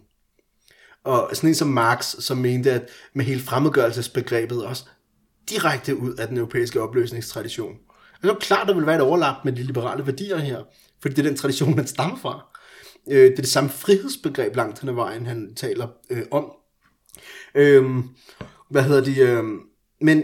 Og sådan en som Marx, som mente, at med hele fremmedgørelsesbegrebet også direkte ud af den europæiske opløsningstradition. Og det er klart, der vil være et overlap med de liberale værdier her, fordi det er den tradition, man stammer fra. Øh, det er det samme frihedsbegreb langt hen ad vejen, han taler øh, om. Øh, hvad hedder de? Øh, men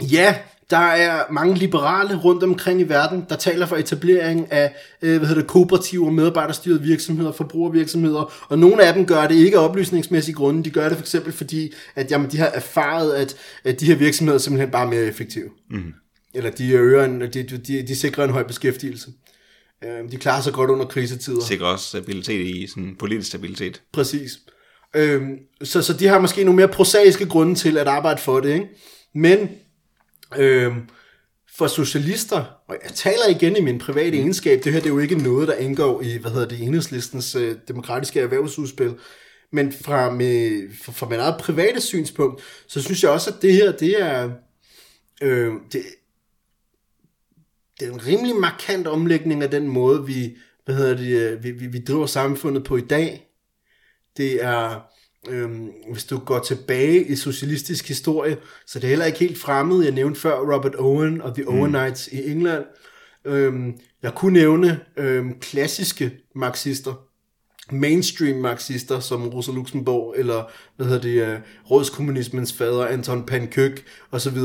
ja, der er mange liberale rundt omkring i verden, der taler for etablering af øh, hvad hedder det, kooperative og medarbejderstyrede virksomheder, forbrugervirksomheder, og nogle af dem gør det ikke af oplysningsmæssige grunde, de gør det for eksempel fordi, at jamen, de har erfaret, at, at de her virksomheder er simpelthen bare mere effektive. Mm. Eller de, øger en, de, de, de sikrer en høj beskæftigelse. Øh, de klarer sig godt under krisetider. Sikrer også stabilitet i sådan politisk stabilitet. Præcis. Øh, så, så de har måske nogle mere prosaiske grunde til at arbejde for det. Ikke? Men øh, for socialister, og jeg taler igen i min private egenskab, det her det er jo ikke noget, der indgår i, hvad hedder det, enhedslistens øh, demokratiske erhvervsudspil, men fra, med, fra, fra min eget private synspunkt, så synes jeg også, at det her, det er, øh, det, det er en rimelig markant omlægning af den måde, vi, hvad hedder det, øh, vi, vi, vi driver samfundet på i dag. Det er, øhm, hvis du går tilbage i socialistisk historie, så det er heller ikke helt fremmed. Jeg nævnte før Robert Owen og The mm. Owenites i England. Øhm, jeg kunne nævne øhm, klassiske marxister, mainstream marxister som Rosa Luxemburg, eller hvad hedder det, uh, rådskommunismens fader Anton Pankök osv.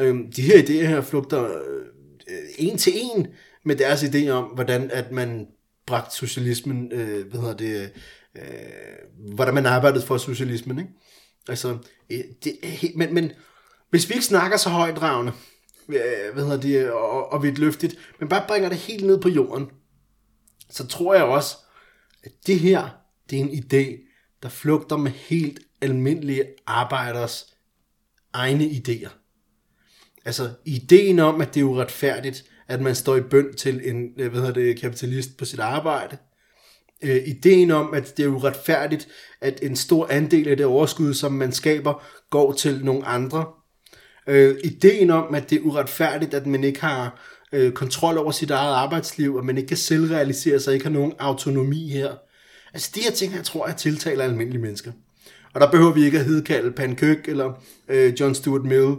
Øhm, de her idéer her flugter øh, en til en med deres idé om, hvordan at man bragte socialismen, øh, hvad hedder det, øh, hvordan man arbejdede for socialismen, ikke? Altså, øh, det, men, men hvis vi ikke snakker så højdragende, øh, hvad hedder det, og, og løftigt, men bare bringer det helt ned på jorden, så tror jeg også, at det her, det er en idé, der flugter med helt almindelige arbejders egne idéer. Altså, ideen om, at det er uretfærdigt, at man står i bønd til en øh, hvad hedder det, kapitalist på sit arbejde. Øh, ideen om, at det er uretfærdigt, at en stor andel af det overskud, som man skaber, går til nogle andre. Øh, ideen om, at det er uretfærdigt, at man ikke har øh, kontrol over sit eget arbejdsliv, at man ikke kan selvrealisere sig, ikke har nogen autonomi her. Altså de her ting, jeg tror, jeg tiltaler almindelige mennesker. Og der behøver vi ikke at hedkalde Pankøk eller øh, John Stuart Mill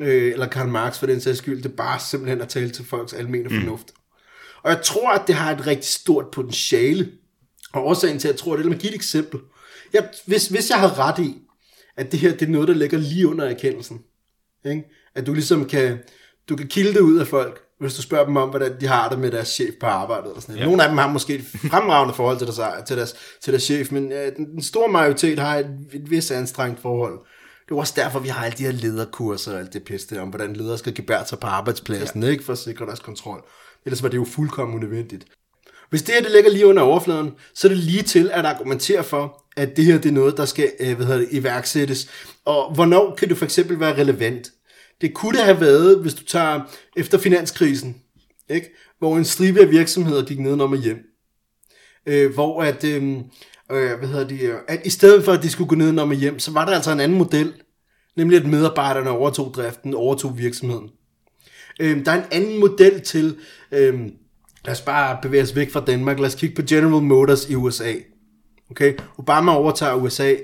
øh, eller Karl Marx for den sags skyld, det er bare simpelthen at tale til folks almene mm. fornuft. Og jeg tror, at det har et rigtig stort potentiale. Og årsagen til, at jeg tror det, lad mig give et eksempel. Jeg, hvis, hvis jeg har ret i, at det her det er noget, der ligger lige under erkendelsen, ikke? at du ligesom kan, du kan kilde det ud af folk, hvis du spørger dem om, hvordan de har det med deres chef på arbejdet. Eller sådan ja. Nogle af dem har måske et fremragende forhold til deres, til deres, til deres chef, men øh, den, den store majoritet har et, et vis anstrengt forhold. Det er også derfor, vi har alle de her lederkurser og alt det pisse om, hvordan ledere skal gebære sig på arbejdspladsen, ja. ikke for at sikre deres kontrol. Ellers var det jo fuldkommen unødvendigt. Hvis det her det ligger lige under overfladen, så er det lige til at argumentere for, at det her det er noget, der skal øh, hvad hedder det, iværksættes. Og hvornår kan det for eksempel være relevant? Det kunne det have været, hvis du tager efter finanskrisen, ikke? hvor en stribe af virksomheder gik ned og hjem. Øh, hvor at, øh, øh, hvad hedder de, at i stedet for at de skulle gå ned og med hjem, så var der altså en anden model, nemlig at medarbejderne overtog driften, overtog virksomheden. Øh, der er en anden model til, øh, Lad os bare bevæge os væk fra Danmark. Lad os kigge på General Motors i USA. Okay? Obama overtager USA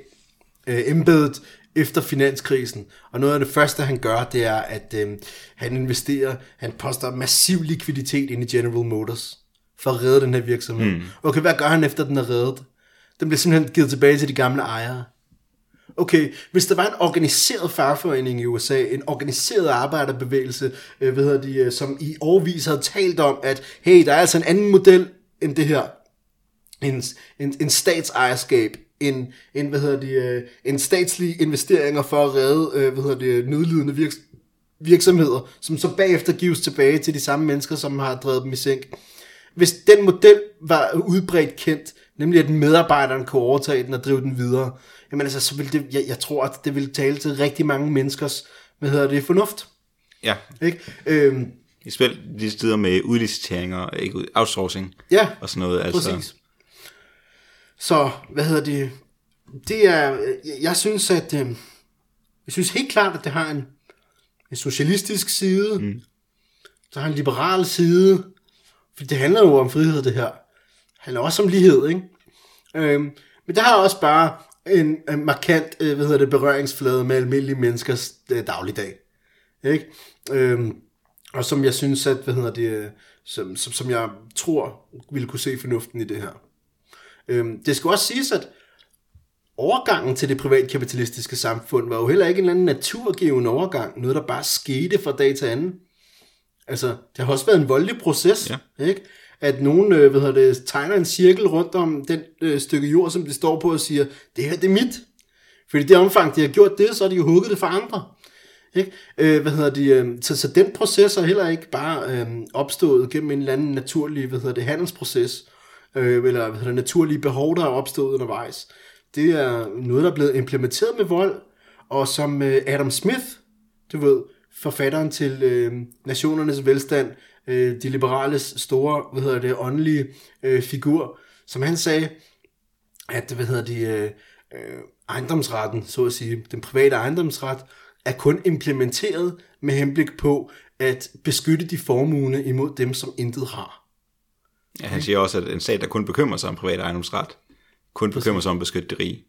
øh, embedet efter finanskrisen, og noget af det første, han gør, det er, at øh, han investerer, han poster massiv likviditet ind i General Motors, for at redde den her virksomhed. Mm. Okay, hvad gør han efter, den er reddet? Den bliver simpelthen givet tilbage til de gamle ejere. Okay, hvis der var en organiseret fagforening i USA, en organiseret arbejderbevægelse, øh, hvad hedder de, øh, som i årvis havde talt om, at hey, der er altså en anden model end det her. En, en, en statsejerskab, en, en, hvad hedder de, øh, en statslige investeringer for at redde øh, hvad hedder de, nødlidende virks, virksomheder, som så bagefter gives tilbage til de samme mennesker, som har drevet dem i sænk. Hvis den model var udbredt kendt, nemlig at medarbejderen kunne overtage den og drive den videre, jamen altså, så vil det, jeg, jeg tror, at det vil tale til rigtig mange menneskers, hvad hedder det, fornuft. Ja. Ikke? Øhm, I spil de steder med udliciteringer, ikke outsourcing ja, og sådan noget. Altså, præcis. Så, hvad hedder det, det er, jeg, jeg synes, at, øh, jeg synes helt klart, at det har en, en socialistisk side, mm. så har en liberal side, for det handler jo om frihed, det her. Det handler også om lighed, ikke? Øhm, men det har også bare en, en markant, øh, hvad hedder det, berøringsflade med almindelige menneskers øh, dagligdag. Ikke? Øhm, og som jeg synes, at, hvad hedder det, øh, som, som, som jeg tror ville kunne se fornuften i det her. Øhm, det skal også siges, at overgangen til det privatkapitalistiske samfund var jo heller ikke en eller anden naturgivende overgang, noget der bare skete fra dag til anden. Altså, det har også været en voldelig proces, ja. ikke? At nogen, øh, hvad hedder det, tegner en cirkel rundt om den øh, stykke jord, som det står på og siger, det her det er mit. Fordi det omfang, de har gjort det, så har de jo hugget det for andre. Ikke? Øh, hvad hedder de, øh, så, så den proces er heller ikke bare øh, opstået gennem en eller anden naturlig hvad hedder det, handelsproces, øh, eller hvad hedder det, naturlige behov, der er opstået undervejs. Det er noget, der er blevet implementeret med vold, og som øh, Adam Smith, du ved, forfatteren til øh, Nationernes Velstand, øh, de liberales store, hvad hedder det, åndelige øh, figur, som han sagde, at, hvad hedder de, øh, øh, ejendomsretten, så at sige, den private ejendomsret, er kun implementeret med henblik på at beskytte de formuende imod dem, som intet har. ja, han siger også, at en stat, der kun bekymrer sig om privat ejendomsret, kun bekymrer sig om at beskytte det rige.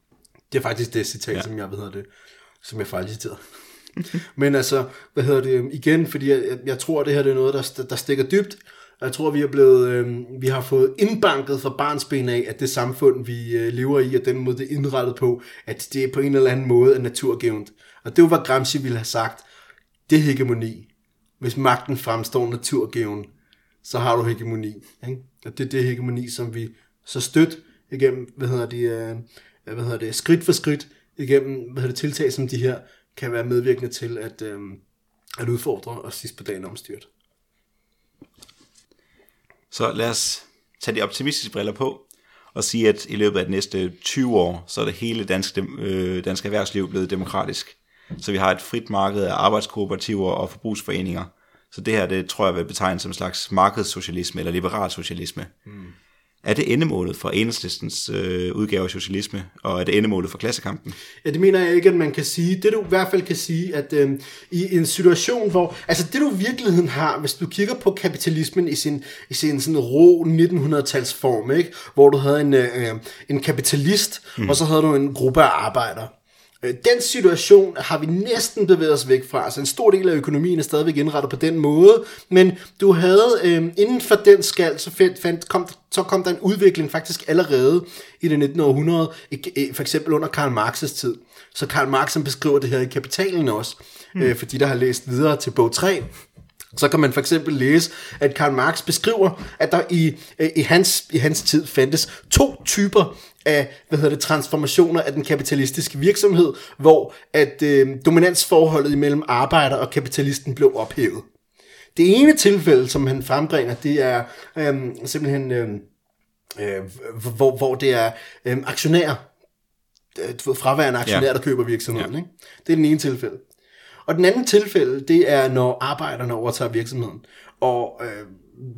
Det er faktisk det citat, ja. som jeg, hedder det, som jeg fejlciterede. Men altså, hvad hedder det, igen, fordi jeg, jeg, tror, det her det er noget, der, der stikker dybt, og jeg tror, vi er blevet, øh, vi har fået indbanket fra barnsben af, at det samfund, vi øh, lever i, og den måde, det er indrettet på, at det er på en eller anden måde er naturgivent. Og det var, hvad Gramsci ville have sagt, det er hegemoni. Hvis magten fremstår naturgiven, så har du hegemoni. Ikke? Og det er det hegemoni, som vi så stødt igennem, hvad hedder det, øh, hvad hedder det, skridt for skridt, igennem hvad hedder det, tiltag som de her, kan være medvirkende til at, øh, at udfordre og sidst på dagen omstyrt. Så lad os tage de optimistiske briller på og sige, at i løbet af de næste 20 år, så er det hele danske, øh, danske erhvervsliv blevet demokratisk. Så vi har et frit marked af arbejdskooperativer og forbrugsforeninger. Så det her, det tror jeg vil betegne som en slags markedssocialisme eller liberal socialisme. Mm. Er det endemålet for enhedslistens øh, udgave af socialisme, og er det endemålet for klassekampen? Ja, det mener jeg ikke, at man kan sige. Det du i hvert fald kan sige, at øh, i en situation, hvor... Altså det du i virkeligheden har, hvis du kigger på kapitalismen i sin, i sin sådan rå 1900-tals form, ikke? hvor du havde en, øh, en kapitalist, mm. og så havde du en gruppe af arbejdere. Øh, Den situation har vi næsten bevæget os væk fra. Altså en stor del af økonomien er stadigvæk indrettet på den måde, men du havde øh, inden for den skal, så, fandt, kom, så kom der en udvikling faktisk allerede i det 19. århundrede, for eksempel under Karl Marx' tid. Så Karl Marx beskriver det her i Kapitalen også, mm. øh, fordi der har læst videre til bog 3, så kan man for eksempel læse, at Karl Marx beskriver, at der i, øh, i, hans, i hans tid fandtes to typer af hvad hedder det, transformationer af den kapitalistiske virksomhed, hvor at øh, dominansforholdet imellem arbejder og kapitalisten blev ophævet. Det ene tilfælde, som han frembringer, det er øh, simpelthen, øh, øh, hvor, hvor det er øh, aktionærer, øh, fraværende aktionærer, Ja. der køber virksomheden. Ikke? Det er den ene tilfælde. Og den anden tilfælde, det er, når arbejderne overtager virksomheden. Og øh,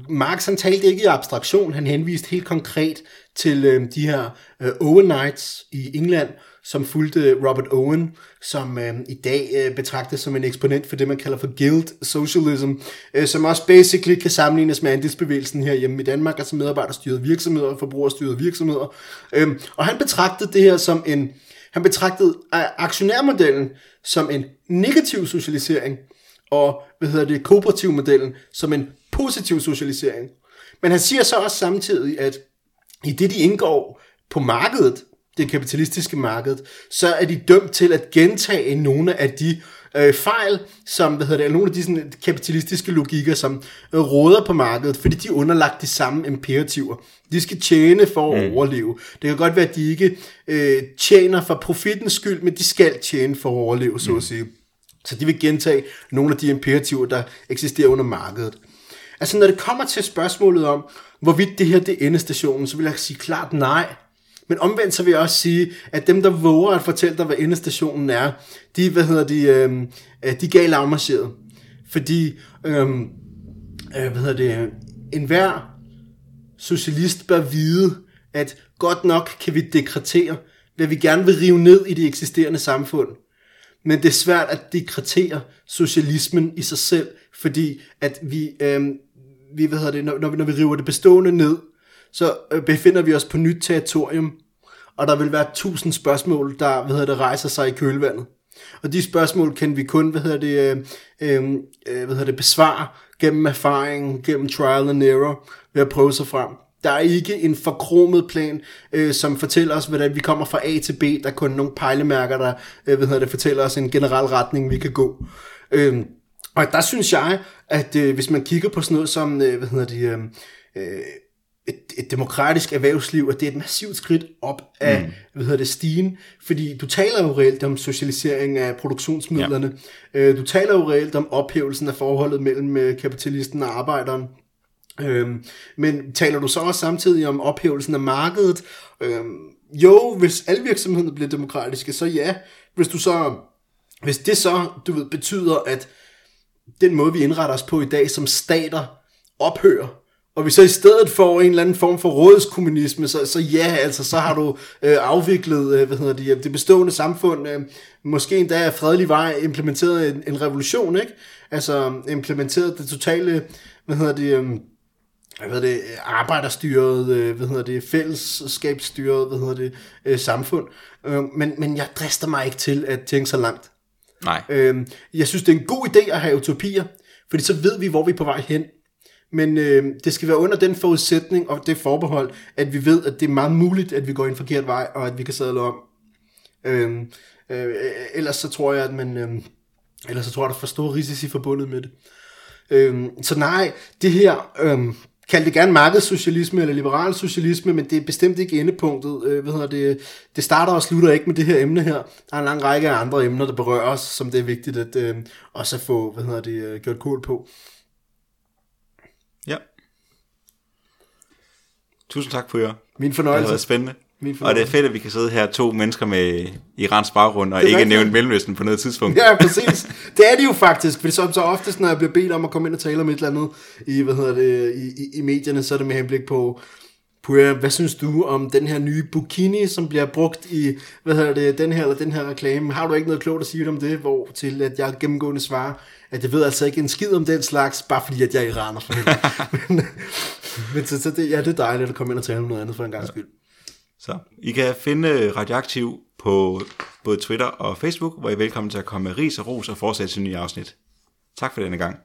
Marx han talte ikke i abstraktion, han henviste helt konkret til øh, de her øh, overnights i England, som fulgte Robert Owen, som øh, i dag øh, betragtes som en eksponent for det, man kalder for guild socialism, øh, som også basically kan sammenlignes med andelsbevægelsen her hjemme i Danmark, altså medarbejderstyrede virksomheder og forbrugerstyrede virksomheder. Øh, og han betragtede det her som en, han betragtede øh, aktionærmodellen som en negativ socialisering, og hvad hedder det, kooperativmodellen som en positiv socialisering. Men han siger så også samtidig, at i det, de indgår på markedet, det kapitalistiske marked, så er de dømt til at gentage nogle af de øh, fejl, som, hvad hedder det, nogle af de sådan, kapitalistiske logikker, som øh, råder på markedet, fordi de er underlagt de samme imperativer. De skal tjene for at mm. overleve. Det kan godt være, at de ikke øh, tjener for profitens skyld, men de skal tjene for at overleve, så mm. at sige. Så de vil gentage nogle af de imperativer, der eksisterer under markedet. Altså når det kommer til spørgsmålet om, hvorvidt det her det er endestationen, så vil jeg sige klart nej. Men omvendt så vil jeg også sige, at dem, der våger at fortælle dig, hvad endestationen er, de, hvad hedder de, øhm, øh, de er galt afmarcheret. Fordi, øh, øh, hvad hedder det, enhver socialist bør vide, at godt nok kan vi dekretere, hvad vi gerne vil rive ned i det eksisterende samfund. Men det er svært at dekretere socialismen i sig selv, fordi at vi, øh, vi hvad hedder det, når, når, vi, når vi river det bestående ned, så øh, befinder vi os på nyt territorium, og der vil være tusind spørgsmål, der hvad hedder det, rejser sig i kølvandet. Og de spørgsmål kan vi kun hvad hedder det, øh, øh, øh, hvad hedder det, besvare gennem erfaring, gennem trial and error, ved at prøve sig frem. Der er ikke en forkromet plan, øh, som fortæller os, hvordan vi kommer fra A til B. Der er kun nogle pejlemærker, der øh, hvad hedder det, fortæller os en generel retning, vi kan gå. Øh, og der synes jeg, at øh, hvis man kigger på sådan noget som, øh, hvad hedder det, øh, øh et, et demokratisk erhvervsliv, at det er et massivt skridt op af, mm. hvad hedder det, stigen, fordi du taler jo reelt om socialisering af produktionsmidlerne, ja. øh, du taler jo reelt om ophævelsen af forholdet mellem øh, kapitalisten og arbejderen, Øhm, men taler du så også samtidig om ophævelsen af markedet? Øhm, jo, hvis alle virksomheder bliver demokratiske, så ja. Hvis du så, hvis det så, du ved, betyder, at den måde, vi indretter os på i dag som stater, ophører, og vi så i stedet får en eller anden form for rådskommunisme, så, så ja, altså så har du øh, afviklet øh, hvad hedder det, det bestående samfund, øh, måske endda af fredelig vej implementeret en, en revolution, ikke? Altså implementeret det totale, hvad hedder det, øh, hvad hedder det, arbejderstyret, øh, hvad hedder det, fællesskabsstyret, hvad hedder det, øh, samfund. Øh, men, men jeg drister mig ikke til at tænke så langt. Nej. Øhm, jeg synes, det er en god idé at have utopier, fordi så ved vi, hvor vi er på vej hen. Men øh, det skal være under den forudsætning og det forbehold, at vi ved, at det er meget muligt, at vi går en forkert vej, og at vi kan sadle om. Øh, øh, ellers så tror jeg, at man... Øh, ellers så tror jeg, der er for store risici forbundet med det. Øh, så nej, det her... Øh, Kald det gerne markedssocialisme eller liberal socialisme, men det er bestemt ikke endepunktet. Øh, hvad hedder det? det starter og slutter ikke med det her emne her. Der er en lang række af andre emner, der berører os, som det er vigtigt at øh, også få hvad hedder det, øh, gjort kål på. Ja. Tusind tak for jer. Min fornøjelse. Det har været spændende. Og det er fedt, at vi kan sidde her to mennesker med Irans baggrund, og ikke rigtigt. nævne Mellemøsten på noget tidspunkt. Ja, præcis. Det er det jo faktisk, for som så oftest, når jeg bliver bedt om at komme ind og tale om et eller andet i, hvad hedder det, i, i, i medierne, så er det med henblik på, Puja, hvad synes du om den her nye bikini, som bliver brugt i, hvad hedder det, den her eller den her reklame? Har du ikke noget klogt at sige om det, hvor til at jeg gennemgående svarer, at jeg ved altså ikke en skid om den slags, bare fordi at jeg er iraner for men, men så, så det, ja, det er dejligt at komme ind og tale om noget andet for en gang skyld. Så I kan finde øh, Radioaktiv på både Twitter og Facebook, hvor I er velkommen til at komme med ris og ros og fortsætte til nye afsnit. Tak for denne gang.